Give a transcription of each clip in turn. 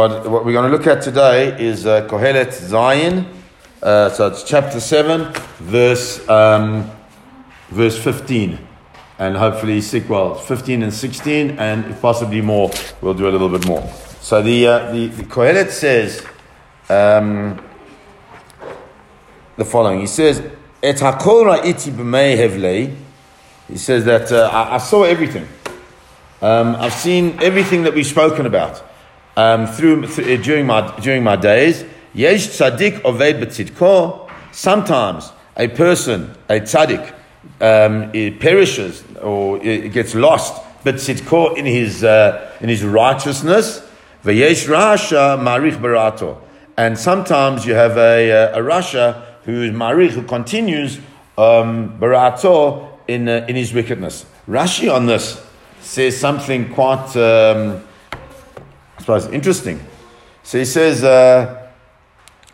what, what we're going to look at today is uh, Kohelet Zayin. Uh, so it's chapter 7, verse, um, verse 15. And hopefully, well, 15 and 16, and possibly more, we'll do a little bit more. So the, uh, the, the Kohelet says um, the following. He says, Et hakol hevlei. He says that uh, I, I, saw everything. Um, I've seen everything that we've spoken about um, through, through, uh, during my during my days. Yesh tzaddik oved b'tzidko. Sometimes a person, a tzaddik, um, perishes or it gets lost, but tzidko in his uh, in his righteousness. V'yesh rasha marich barato. And sometimes you have a, a, a rasha who is marich who continues um, barato in uh, in his wickedness. Rashi on this says something quite. Um, Suppose interesting. So he says, uh,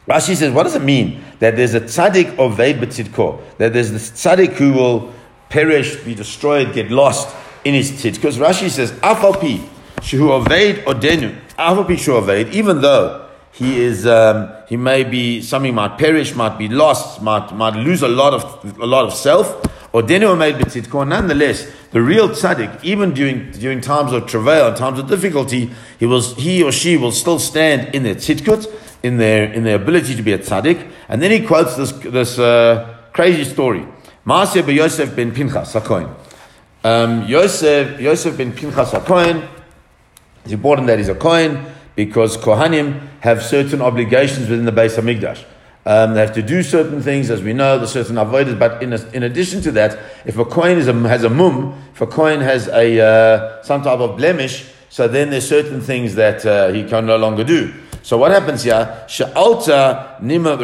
Rashi says, what does it mean that there's a tzaddik of betzidko, that there's this tzaddik who will perish, be destroyed, get lost in his tzid? Because Rashi says, afalpi shehu oved odenu, afalpi shehu oved, even though he is, um, he may be something might perish, might be lost, might might lose a lot of a lot of self. Nonetheless, the real tzaddik, even during, during times of travail and times of difficulty, he, was, he or she will still stand in their tzidkut, in their, in their ability to be a tzaddik. And then he quotes this, this uh, crazy story. Maaseh Yosef ben Pinchas HaKohen. Um, Yosef, Yosef ben Pinchas HaKohen, it's important that he's a Kohen because Kohanim have certain obligations within the base of HaMikdash. Um, they have to do certain things, as we know, the certain avoiders. But in, a, in addition to that, if a Kohen is a, has a mum, if a Kohen has a uh, some type of blemish, so then there's certain things that uh, he can no longer do. So what happens here? Sha'alta nima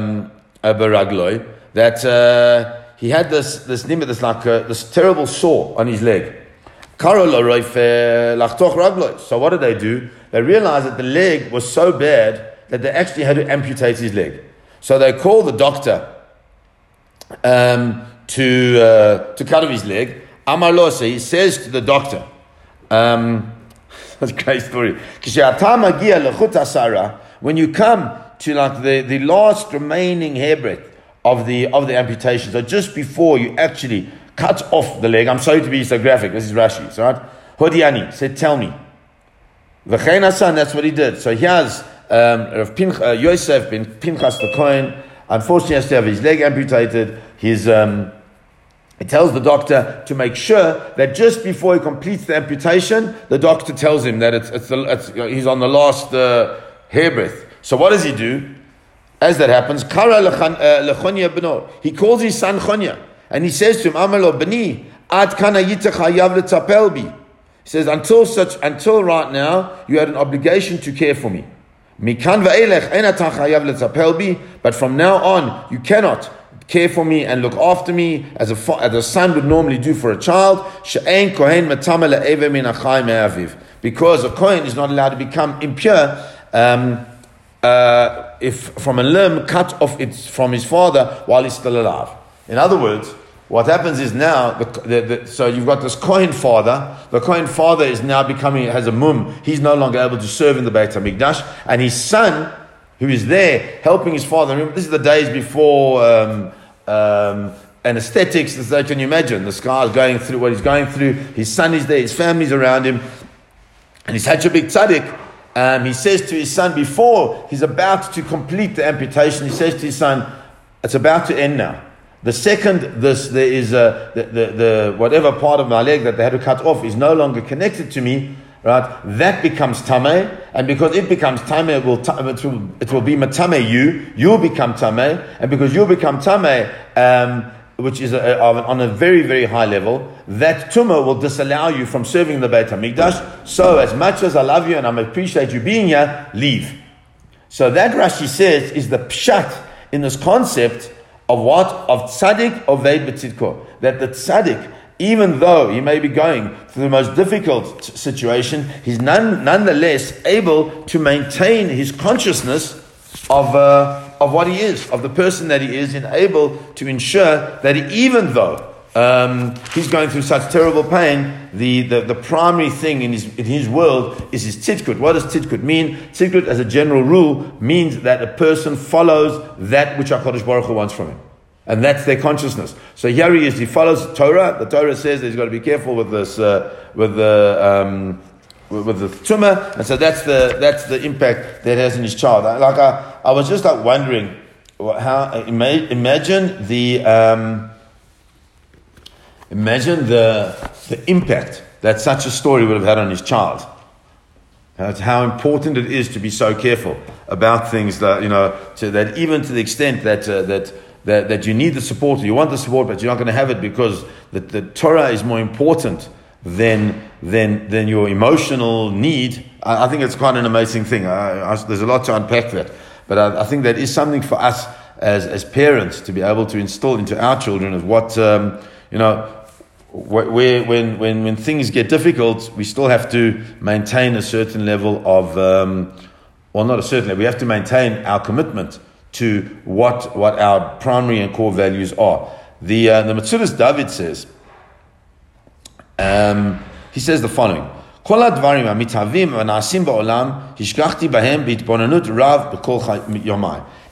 um, baragloi that uh, he had this this nima, this like uh, this terrible sore on his leg. So what did they do? They realized that the leg was so bad that they actually had to amputate his leg. So they call the doctor um, to, uh, to cut off his leg. Amar he says to the doctor, um, that's a great story. When you come to like the, the last remaining hairbreadth of the, of the amputation, so just before you actually cut off the leg, I'm sorry to be so graphic, this is Rashi, right? Hodiani said, tell me. V'chein that's what he did. So here's um, Rav Pinch, uh, Yosef Pinchas the Kohen, unfortunately has to have his leg amputated. His, um, he tells the doctor to make sure that just before he completes the amputation, the doctor tells him that it's, it's, the, it's he's on the last uh, hairbreadth. So what does he do? As that happens, beno. He calls his son Chonya, and he says to him, Amalo ad kana He says, until such, until right now, you had an obligation to care for me. But from now on, you cannot care for me and look after me as a, as a son would normally do for a child. Because a Kohen is not allowed to become impure um, uh, if from a limb cut off its, from his father while he's still alive. In other words, what happens is now, the, the, the, so you've got this Kohen father. The Kohen father is now becoming, has a mum. He's no longer able to serve in the Beit HaMikdash. And his son, who is there helping his father, remember, this is the days before um, um, anesthetics. So can you imagine? The guy is going through what he's going through. His son is there, his family's around him. And he's such a big tzaddik. Um, he says to his son, before he's about to complete the amputation, he says to his son, It's about to end now. The second this there is a, the, the, the, whatever part of my leg that they had to cut off is no longer connected to me, right? That becomes tame, and because it becomes tame, it will, it will, it will be matame you. You'll become tame, and because you'll become tame, um, which is a, a, on a very very high level, that tumah will disallow you from serving the Beit Hamikdash. So as much as I love you and I appreciate you being here, leave. So that Rashi says is the pshat in this concept of what? Of tzaddik oved b'tzidko. That the tzaddik, even though he may be going through the most difficult situation, he's none, nonetheless able to maintain his consciousness of, uh, of what he is, of the person that he is, and able to ensure that he, even though um, he's going through such terrible pain. The, the, the primary thing in his, in his world is his tzidkut. What does tzidkut mean? Tzidkut, as a general rule, means that a person follows that which HaKadosh Baruch Hu wants from him. And that's their consciousness. So here he is, he follows Torah. The Torah says that he's got to be careful with this, uh, with the, um, with the tumah. And so that's the, that's the impact that has in his child. Like I, I was just like wondering how, imagine the, um, Imagine the, the impact that such a story would have had on his child. That's how important it is to be so careful about things that, you know, to, that even to the extent that, uh, that, that, that you need the support, you want the support, but you're not going to have it because the, the Torah is more important than, than, than your emotional need. I, I think it's quite an amazing thing. I, I, there's a lot to unpack that. But I, think that is something for us as, as parents to be able to instill into our children of what, um, you know, where, when, when, when things get difficult, we still have to maintain a certain level of, um, well, not a certain level, we have to maintain our commitment to what, what our primary and core values are. The, uh, the Metzudas David says, um, he says the following.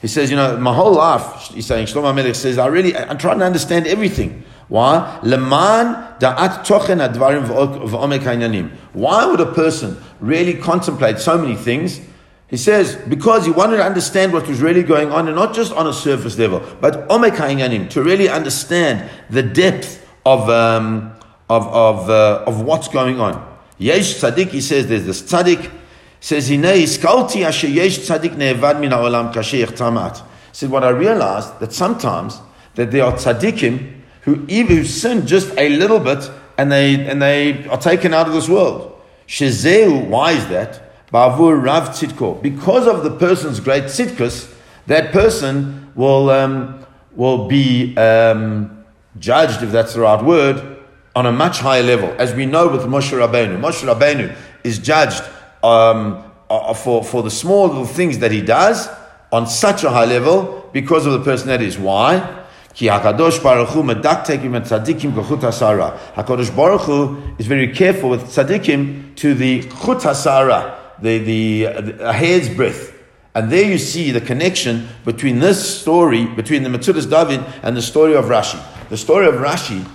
He says, you know, my whole life, he's saying, Shlomo HaMelech says, I really, I'm trying to understand everything. Why? Tochen advarim v'omek. Why would a person really contemplate so many things? He says, because he wanted to understand what was really going on, and not just on a surface level, but omek to really understand the depth of, um, of, of, uh, of what's going on. Yesh tzaddik, he says, there's this tzaddik, says, Hinei iskalti asher yesh tzaddik ne'evad min ha'olam kasher tamat. said, what I realized, that sometimes, that there are tzaddikim, who even who sin just a little bit and they and they are taken out of this world. Shezeu, why is that? Bavur Rav Tzidko. Because of the person's great tzidkus, that person will um, will be um, judged, if that's the right word, on a much higher level. As we know with Moshe Rabbeinu, Moshe Rabbeinu is judged um, uh, for for the small little things that he does on such a high level because of the person that is. Why? Ki HaKadosh Baruch Hu medaktekim et tzadikim k'chut hasara. HaKadosh Baruch Hu is very careful with tzadikim to the chut hasara, the, the, a hair's breadth. And there you see the connection between this story, between the Metzudas David and the story of Rashi. The story of Rashi,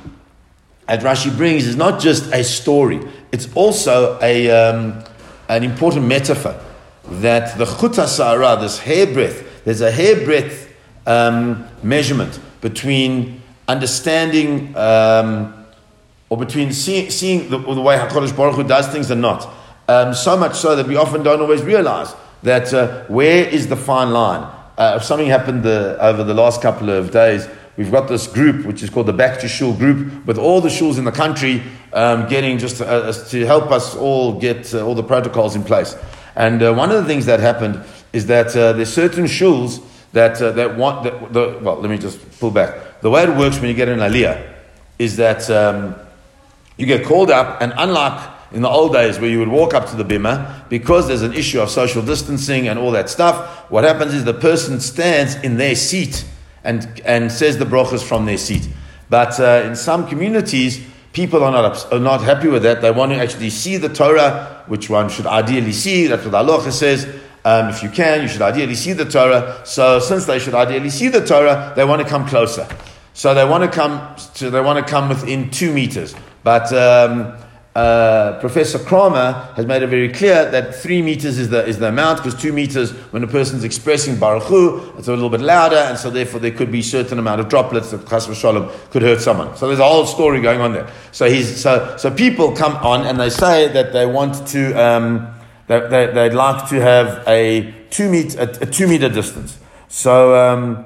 as Rashi brings, is not just a story, it's also a, um, an important metaphor that the chut hasara, this hair breadth, there's a hair breadth um, measurement between understanding um, or between see, seeing the, the, way HaKadosh Baruch Hu does things and not. Um, so much so that we often don't always realize that uh, where is the fine line. Uh, if something happened the, over the last couple of days, we've got this group which is called the Back to Shul group with all the shuls in the country um, getting just to, uh, to, help us all get uh, all the protocols in place. And uh, one of the things that happened is that uh, there's certain shuls that, uh, that want, that, the, well, let me just pull back. The way it works when you get an aliyah is that um, you get called up, and unlike in the old days where you would walk up to the bima, because there's an issue of social distancing and all that stuff, what happens is the person stands in their seat and, and says the brachas from their seat. But uh, in some communities, people are not, are not happy with that. They want to actually see the Torah, which one should ideally see. That's what the says. Um, if you can, you should ideally see the Torah. So since they should ideally see the Torah, they want to come closer. So they want to come. To, they want to come within two meters. But um, uh, Professor Kramer has made it very clear that three meters is the is the amount because two meters, when a person's expressing Baruch Hu, it's a little bit louder, and so therefore there could be a certain amount of droplets that Chas Shalom could hurt someone. So there's a whole story going on there. So he's so so people come on and they say that they want to. Um, they, they, they'd like to have a two, meter, a, a two meter distance. So um,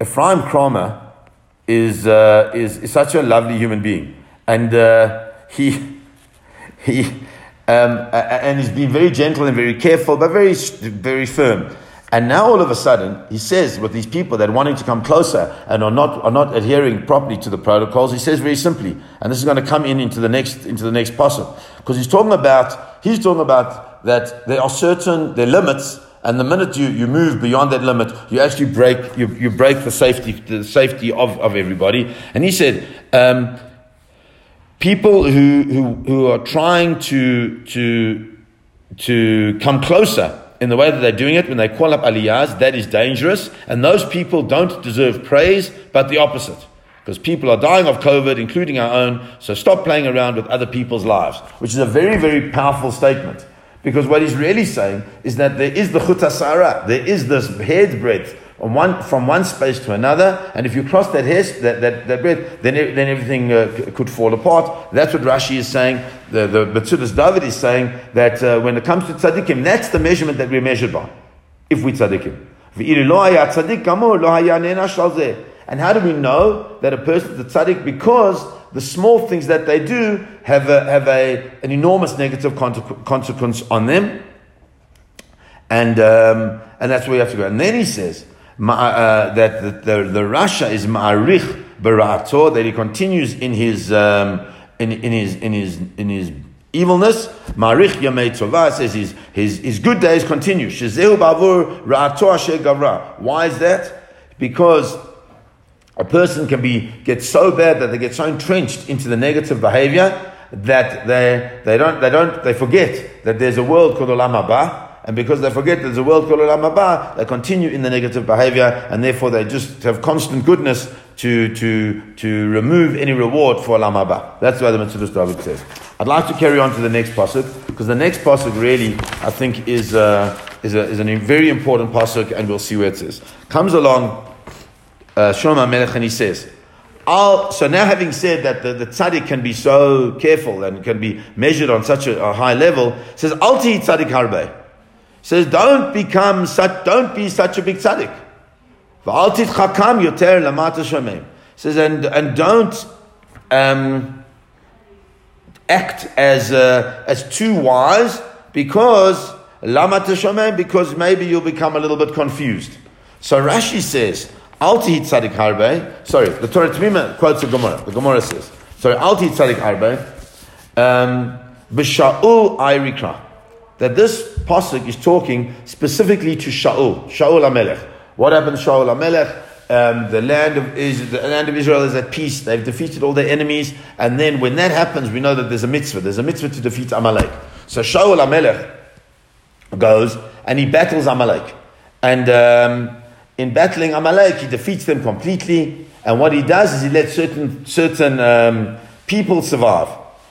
Ephraim Kramer is, uh, is, is such a lovely human being. And uh, he, he, um, and he's been very gentle and very careful, but very, very firm. And now all of a sudden, he says with these people that wanting to come closer and are not, are not adhering properly to the protocols, he says very simply, and this is going to come in into the next, into the next possible, because he's talking about, he's talking about that there are certain there are limits, and the minute you, you move beyond that limit, you actually break you, you break the safety the safety of, of everybody. And he said, um, people who, who, who are trying to, to, to come closer in the way that they're doing it when they call up aliyahs, that is dangerous. And those people don't deserve praise, but the opposite. Because people are dying of COVID, including our own, so stop playing around with other people's lives, which is a very, very powerful statement. Because what he's really saying is that there is the chutasara, there is this head breadth one, from one space to another, and if you cross that hair, that, that, that breadth, then, then everything uh, could fall apart. That's what Rashi is saying. The, the Metzudas David is saying that uh, when it comes to tzaddikim, that's the measurement that we're measured by, if we tzaddikim. And how do we know that a person is a tzaddik? Because the small things that they do have, a, have a, an enormous negative consequence on them. And, um, and that's where you have to go. And then he says, uh, that the, the, the is ma'arich barato, that he continues in his, um, in, in his, in his, in his evilness. Ma'arich yamei tova says his, his, his good days continue. Shezehu bavur ra'ato asher. Why is that? Because a person can be get so bad that they get so entrenched into the negative behavior that they, they don't they don't they forget that there's a world called Olam Haba and because they forget there's a world called Olam Haba, they continue in the negative behavior, and therefore they just have constant goodness to, to, to remove any reward for Olam Haba. That's why the Metzudas David says. I'd like to carry on to the next pasuk, because the next pasuk really, I think, is, uh, is, a, is a very important pasuk, and we'll see where it says. Comes along uh, Shlomo Melech, and he says, I'll, so now having said that the, the tzaddik can be so careful and can be measured on such a, a high level, says, Alti tzaddik harbe says, don't become such, don't be such a big tzaddik. chakam yoter lamata Says, and, and don't um, act as, uh, as too wise because lamata because maybe you'll become a little bit confused. So Rashi says, Alti tzaddik harbe. Sorry, the Torah Temimah quotes the Gemara. The Gemara says, sorry, Alti tzaddik harbe. Um, B'sha'ul ayrikra that this pasuk is talking specifically to Shaul, Shaul Amelech. What happened to Shaul Amelech? Um, the land of Israel, the land of Israel is at peace. They've defeated all their enemies, and then when that happens, we know that there's a mitzvah. There's a mitzvah to defeat Amalek. So Shaul Amelech goes and he battles Amalek, and um, in battling Amalek, he defeats them completely. And what he does is he lets certain certain um, people survive.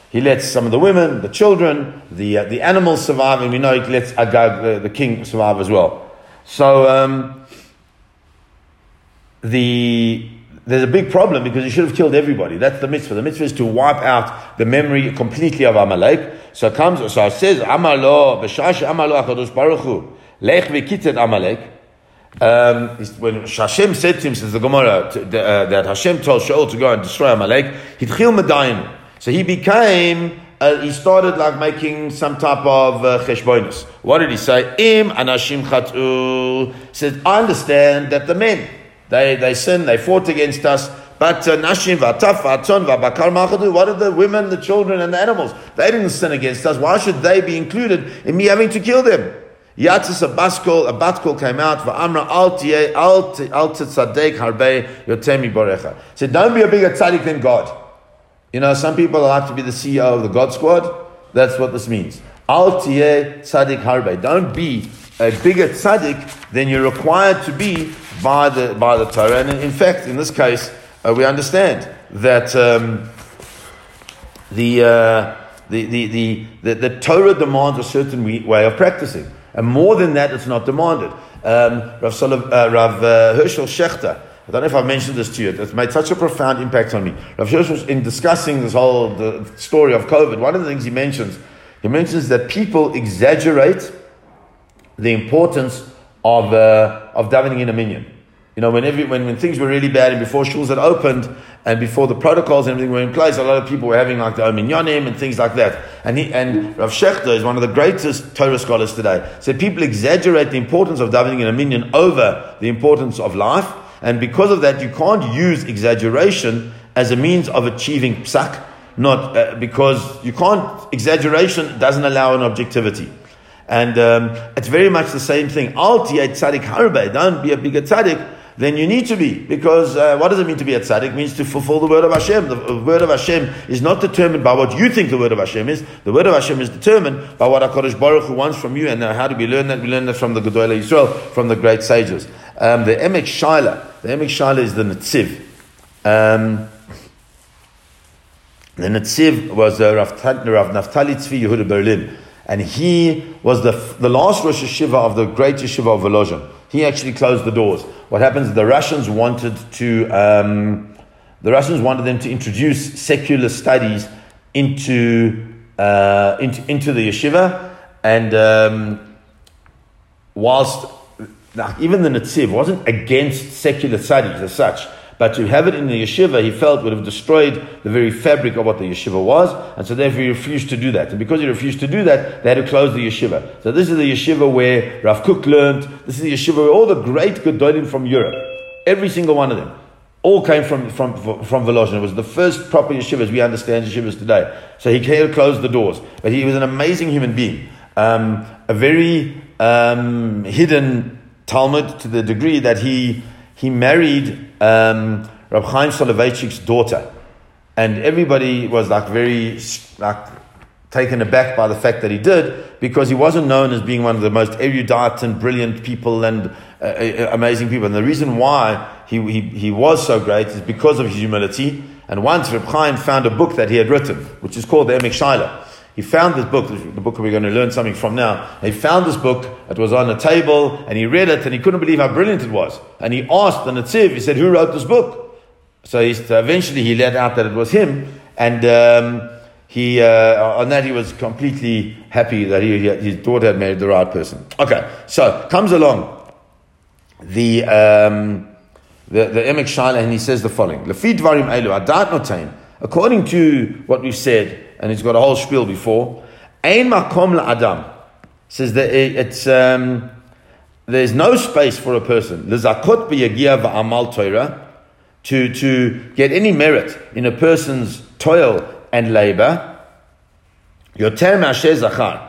He lets some of the women, the children, the, uh, the animals survive, and we know he lets Agag, the, the king, survive as well. So um, the, there's a big problem because he should have killed everybody. That's the mitzvah. The mitzvah is to wipe out the memory completely of Amalek. So it comes, so it says, Amalo, B'shash Amalo Hu, Lech Amalek, um, when Hashem said to him, says the Gemara, to, uh, that Hashem told Shaul to go and destroy Amalek, Hitchil Medayim. So he became, uh, he started like making some type of uh, cheshbonis. What did he say? Im anashim chatu. Said, I understand that the men, they, they sinned, they fought against us, but uh, nashim v'ataf v'aton v'abakar machadu, what are the women, the children, and the animals? They didn't sin against us. Why should they be included in me having to kill them? Yatzis a baskol, a batkol came out, va'amra al tiye, al tzadek harbe yotemi borecha. Said, don't be a bigger tzaddik than God. You know, some people like to be the CEO of the God Squad. That's what this means. Al tiye tzaddik harbe. Don't be a bigger tzaddik than you're required to be by the by the Torah. And in fact, in this case, uh, we understand that um, the, uh, the, the, the, the, the Torah demands a certain way of practicing, and more than that, it's not demanded. Um, Rav, Solov, uh, Rav uh, Hershel Schachter I don't know if I've mentioned this to you. It's made such a profound impact on me. Rav was in discussing this whole the story of COVID, one of the things he mentions, he mentions that people exaggerate the importance of, uh, of davening in a minyan. You know, when, every, when, when things were really bad and before schools had opened and before the protocols and everything were in place, a lot of people were having like the own minyanim and things like that. And, he, and Rav Schachter is one of the greatest Torah scholars today. So people exaggerate the importance of davening in a over the importance of life and because of that, you can't use exaggeration as a means of achieving psak, not uh, because you can't, exaggeration doesn't allow an objectivity. And um, it's very much the same thing. Al tzaddik harbe, don't be a bigger tzaddik, then you need to be. Because uh, what does it mean to be a tzaddik? It means to fulfill the word of Hashem. The word of Hashem is not determined by what you think the word of Hashem is. The word of Hashem is determined by what HaKadosh Baruch Hu wants from you. And how do we learn that? We learn that from the Gedolei Yisrael, from the great sages. Um, the Emek Shaila, the Emek Shaila is the Netziv. Um, the Netziv was uh, Rav, Rav Naftali Tzvi Yehuda Berlin. And he was the, the last Rosh Yeshiva of the great Yeshiva of Volozhin. He actually closed the doors. What happens? The Russians wanted to, um, the Russians wanted them to introduce secular studies into, uh, into, into the yeshiva. And um, whilst even the Netziv wasn't against secular studies as such, but to have it in the yeshiva, he felt would have destroyed the very fabric of what the yeshiva was, and so therefore he refused to do that. And because he refused to do that, they had to close the yeshiva. So this is the yeshiva where Rav Kook learned. This is the yeshiva where all the great Gedolim from Europe, every single one of them, all came from from from Volozhin. It was the first proper yeshiva as we understand yeshivas today. So he closed the doors, but he was an amazing human being, um, a very um, hidden Talmud to the degree that he he married um, Rab Chaim Soloveitchik's daughter, and everybody was like very like taken aback by the fact that he did because he wasn't known as being one of the most erudite and brilliant people and uh, uh amazing people. And the reason why he, he, he was so great is because of his humility. And once Reb Chaim found a book that he had written, which is called the Emek Shaila. He found this book, the book we're going to learn something from now. He found this book, it was on a table, and he read it, and he couldn't believe how brilliant it was. And he asked the Netziv, he said, Who wrote this book? So he, eventually he let out that it was him, and um, he, uh, on that he was completely happy that he, his daughter had married the right person. Okay, so comes along the, um, the, the Emek Shaila, and he says the following According to what we've said, and he's got a whole spiel before. Ein makom Adam says that it's um, there's no space for a person lezakot b'yagia va'amal Torah to to get any merit in a person's toil and labor. Yoter ma'asher zachar.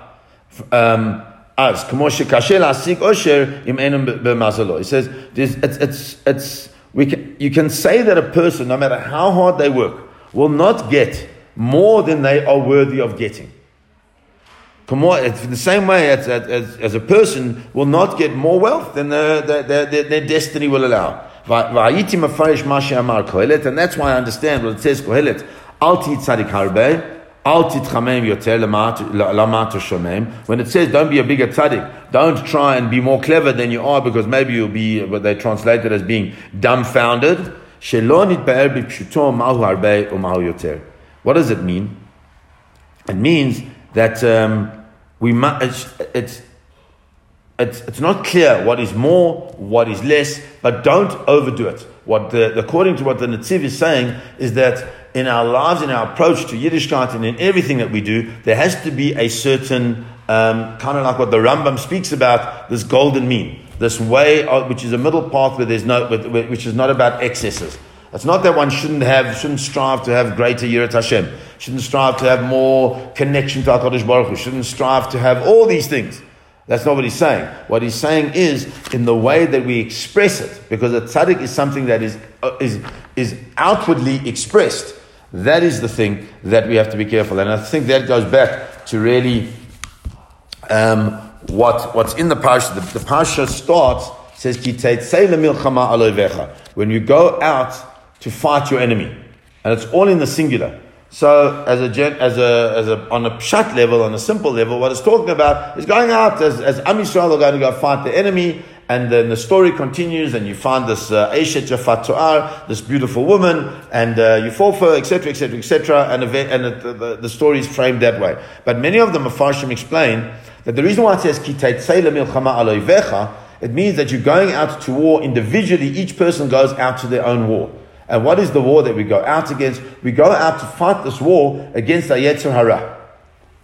Um, as kamo shekashe la'asik osher im enum b'mazalo. He says it's, it's, it's, we can, you can say that a person, no matter how hard they work, will not get more than they are worthy of getting. It's the same way as, as, as, a person will not get more wealth than the, the, the, their destiny will allow. And that's why I understand what it says, Kohelet. When it says don't be a bigger tzaddik, don't try and be more clever than you are because maybe you'll be, what they translate it as being dumbfounded. What does it mean? It means that um, we mu- it's, it's, it's, it's not clear what is more, what is less, but don't overdo it. What the, according to what the Netziv is saying is that in our lives, in our approach to Yiddishkeit, and in everything that we do, there has to be a certain um, kind of like what the Rambam speaks about, this golden mean, this way of, which is a middle path where there's no, which is not about excesses. It's not that one shouldn't have, shouldn't strive to have greater Yirat Hashem, shouldn't strive to have more connection to HaKadosh Baruch Hu, shouldn't strive to have all these things. That's not what he's saying. What he's saying is in the way that we express it, because a tzaddik is something that is, uh, is, is outwardly expressed. That is the thing that we have to be careful. And I think that goes back to really um, what, what's in the parsha. The, the parsha starts, says, When you go out to fight your enemy. And it's all in the singular. So, as a, as a, as a, on a pshat level, on a simple level, what it's talking about is going out as, as Am Yisrael are going to go fight the enemy, and then the story continues, and you find this uh, Eshet Jafat Tu'ar, this beautiful woman, and uh, you fall for etc., etc., etc., and, and the, the, story is framed that way. But many of the Mefarshim explain that the reason why it says Kitayt Aloivecha, it means that you're going out to war individually, each person goes out to their own war. And what is the war that we go out against? We go out to fight this war against our Yetzer Hara.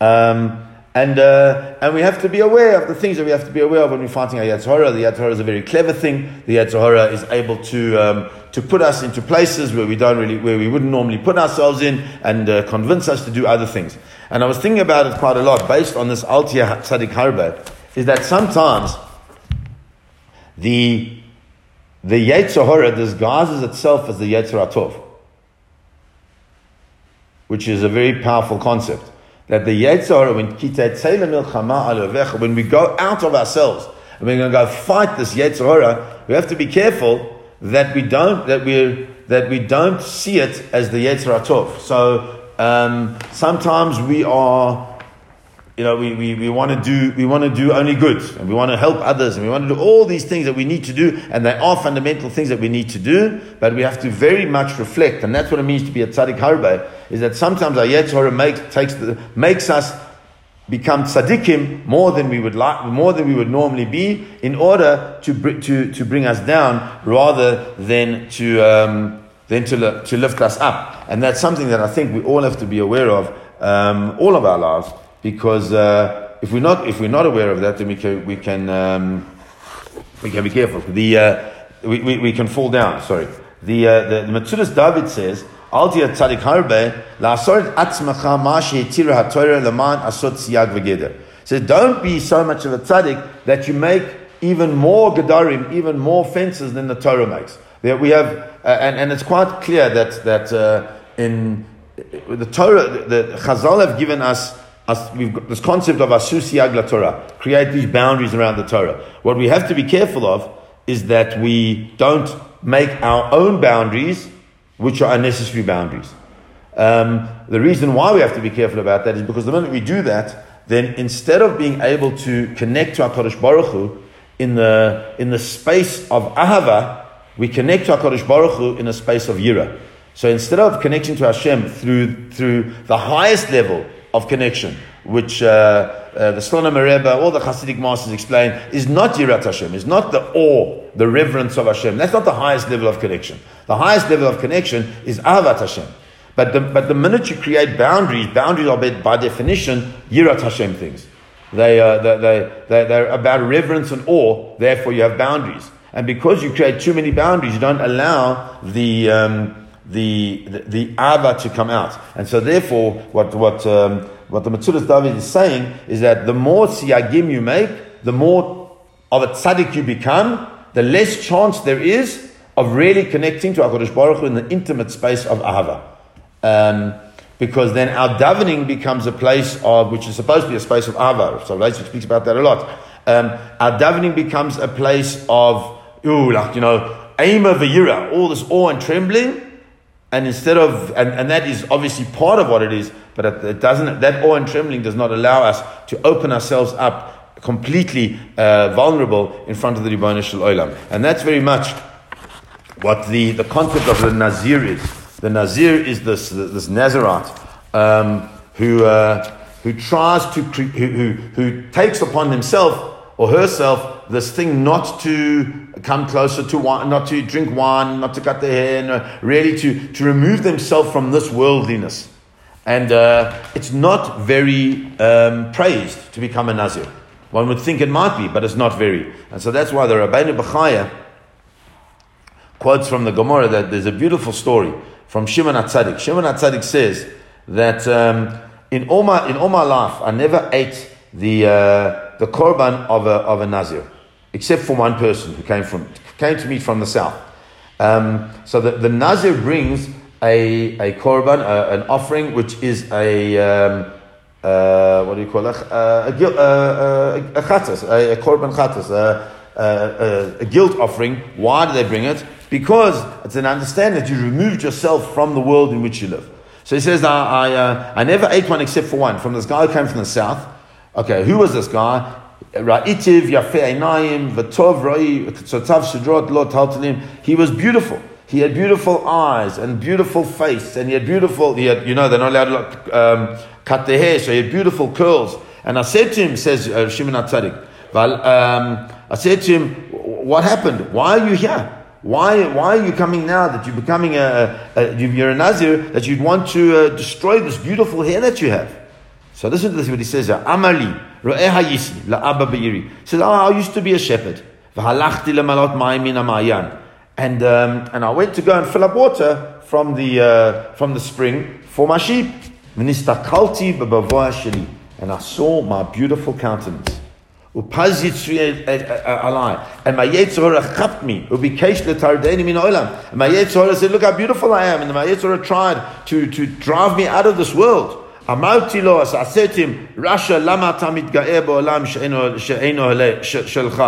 Um, and, uh, and we have to be aware of the things that we have to be aware of when we're fighting our Yetzer Hara. The Yetzer Hara is a very clever thing. The Yetzer Hara is able to, um, to put us into places where we don't really, where we wouldn't normally put ourselves in and uh, convince us to do other things. And I was thinking about it quite a lot based on this Altia Tzadik Harbe, is that sometimes the the Yetzirah disguises itself as the Yetzirah Tov, which is a very powerful concept. That the Yetzirah, when, when we go out of ourselves and we're going to go fight this Yetzirah, we have to be careful that we don't, that we that we don't see it as the Yetzirah Tov. So um, sometimes we are you know, we, we, we want to do we want to do only good and we want to help others and we want to do all these things that we need to do and they are fundamental things that we need to do, but we have to very much reflect, and that's what it means to be a tzaddik harbe, is that sometimes our yetzirah makes takes the, makes us become tzaddikim more than we would like, more than we would normally be, in order to br- to to bring us down rather than to um, than to to lift us up, and that's something that I think we all have to be aware of um, all of our lives because uh, if we're not if we're not aware of that, then we can we can um, we can be careful. The uh, we, we, we, can fall down. Sorry. The uh, the, the Metzudas David says. Al tzadik harbe la'asoret atzmacha ma she'etira ha'torah leman asot siyag. So don't be so much of a tzaddik that you make even more gedarim, even more fences than the Torah makes. That we have, uh, and, and it's quite clear that that uh, in the Torah, the, the Chazal have given us we've got this concept of asusi agla Torah, create these boundaries around the Torah. What we have to be careful of is that we don't make our own boundaries, which are unnecessary boundaries. Um, the reason why we have to be careful about that is because the minute we do that, then instead of being able to connect to HaKadosh Baruch Hu in the, in the space of Ahava, we connect to HaKadosh Baruch Hu in a space of Yira. So instead of connecting to Hashem through, through the highest level of connection, which uh, uh, the Slonimer Rebbe, all the Hasidic masters explain, is not Yirat Hashem, is not the awe, the reverence of Hashem. That's not the highest level of connection. The highest level of connection is Ahavat Hashem. But the, but the minute you create boundaries, boundaries are by, by definition Yirat Hashem things. They, uh, they, they, they, they're about reverence and awe, therefore you have boundaries. And because you create too many boundaries, you don't allow the, um, the, the, the Ava to come out. And so therefore, what, what, um, what the Metzudas David is saying is that the more siyagim you make, the more of a tzaddik you become, the less chance there is of really connecting to HaKadosh Baruch Hu in the intimate space of Ahava. Um, because then our davening becomes a place of, which is supposed to be a space of Ahava. So Rashi speaks about that a lot. Um, our davening becomes a place of, ooh, like, you know, aim of a all this awe and trembling, and instead of, and, and that is obviously part of what it is, but it doesn't, that awe and trembling does not allow us to open ourselves up completely uh, vulnerable in front of the Ribbon Shel Olam. And that's very much what the, the concept of the Nazir is. The Nazir is this, this Nazarite um, who, uh, who tries to, who, who, who takes upon himself or herself this thing not to come closer to wine, not to drink wine, not to cut their hair, no, really to, to remove themselves from this worldliness. And uh, it's not very um, praised to become a Nazir. One would think it might be, but it's not very. And so that's why the Rabbeinu Bechaya quotes from the Gemara that there's a beautiful story from Shimon HaTzadik. Shimon HaTzadik says that um, in, all my, in all my life, I never ate the, uh, the korban of a, of a Nazir, except for one person who came, from, came to me from the south. Um, so the, the Nazir brings a, a korban, uh, an offering, which is a, um, uh, what do you call it? Uh, a, a, uh, a, a chatas, a, a korban chatas, a, a, a, guilt offering. Why do they bring it? Because it's an understanding that you removed yourself from the world in which you live. So he says, I, I, uh, I never ate one except for one, from this guy who came from the south. Okay, who was this guy? Ra'itiv Yafei Einayim V'tov Ra'i Tzotzav Shidrot Lo. He was beautiful. He had beautiful eyes and beautiful face, and he had beautiful. He had, you know, they're not allowed to um, cut their hair, so he had beautiful curls. And I said to him, says uh, Shimon HaTzadik, um, I said to him, "What happened? Why are you here? Why, why are you coming now that you're becoming a, a you're a Nazir that you'd want to uh, destroy this beautiful hair that you have?" So listen to this what he says. Amali, Says, oh, I used to be a shepherd. And, um, and I went to go and fill up water from the, uh, from the spring for my sheep. And I saw my beautiful countenance. And my Yetzirah chapped me. And my Yetzirah said, Look how beautiful I am. And my Yetzirah tried to, to drive me out of this world. אמרתי לו, אז עשיתם, רשע, למה אתה מתגאה בעולם שאינו שלך?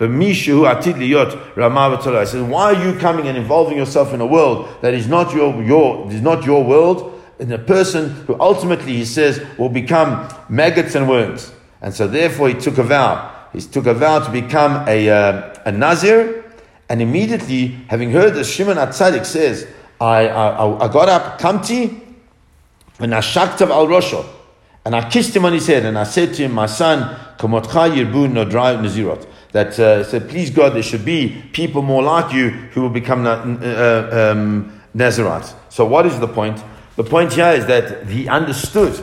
במישהו עתיד להיות רמה ותורה. I said, why are you coming and involving yourself in a world that is not your, your, is not your world? And a person who ultimately, he says, will become maggots and worms. And so therefore he took a vow. He took a vow to become a, uh, a Nazir. And immediately, having heard that Shimon HaTzadik says, I, I, I got up, kamti, and I shaktav al rosho. And I kissed him on his head and I said to him, my son, kamotcha yirbun no nazirot. That uh, said, please God, there should be people more like you who will become uh, um, Nazarites. So what is the point? The point here is that he understood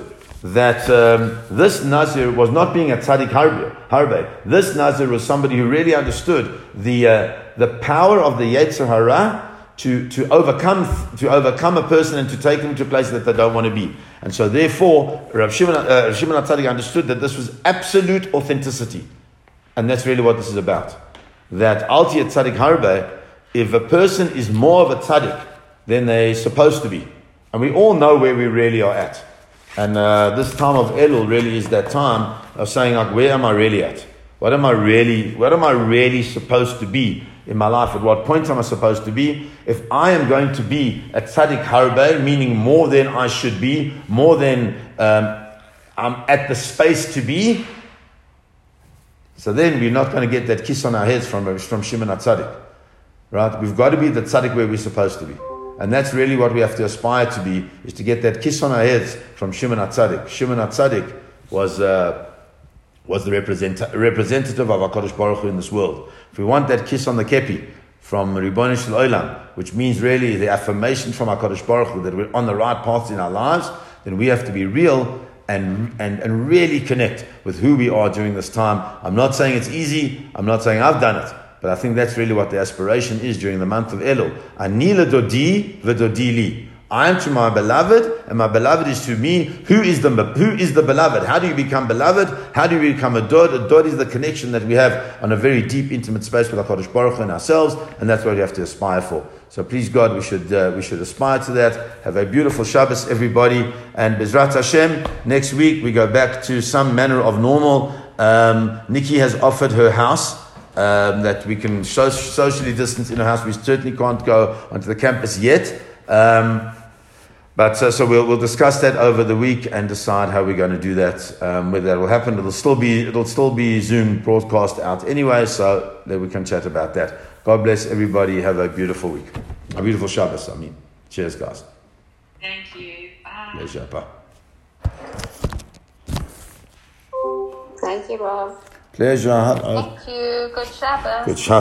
that um, this Nazir was not being a tzaddik harbe. This Nazir was somebody who really understood the, uh, the power of the Yetzer Hara to, to, overcome, to overcome a person and to take them to a place that they don't want to be. And so therefore, Rav Shimon, uh, Shimon understood that this was absolute authenticity. And that's really what this is about. That Alti Tzaddik Harbe, if a person is more of a tzaddik than they're supposed to be, and we all know where we really are at. And uh, this time of Elul really is that time of saying, like, where am I really at? What am I really, what am I really supposed to be in my life? At what point am I supposed to be? If I am going to be a tzaddik harbe, meaning more than I should be, more than um, I'm at the space to be, so then we're not going to get that kiss on our heads from, from Shimon HaTzadik. Right? We've got to be the tzaddik where we're supposed to be. And that's really what we have to aspire to be, is to get that kiss on our heads from Shimon HaTzadik. Shimon HaTzadik was, uh, was the represent- representative of HaKadosh Baruch Hu in this world. If we want that kiss on the kepi from Ribbon Shel which means really the affirmation from HaKadosh Baruch Hu that we're on the right path in our lives, then we have to be real and, and, and really connect with who we are during this time. I'm not saying it's easy. I'm not saying I've done it. But I think that's really what the aspiration is during the month of Elul. Anila dodi v'dodili. I am to my beloved, and my beloved is to me. Who is the who is the beloved? How do you become beloved? How do you become a dod? A dod is the connection that we have on a very deep, intimate space with Hakadosh Baruch Hu and ourselves, and that's what we have to aspire for. So please God, we should uh, we should aspire to that. Have a beautiful Shabbos, everybody, and Bezrat Hashem. Next week we go back to some manner of normal. Um, Nikki has offered her house um, that we can so- socially distance in a house. We certainly can't go onto the campus yet. Um, but uh, so we'll, we'll discuss that over the week and decide how we're going to do that. Um, whether that will happen, it'll still be it'll still be Zoom broadcast out anyway, so that we can chat about that. God bless everybody. Have a beautiful week, a beautiful Shabbos. I mean, cheers, guys. Thank you. Bye. Pleasure. Bye. Thank you, Rob. Pleasure. Thank you. Good Shabbos. Good Shabbos.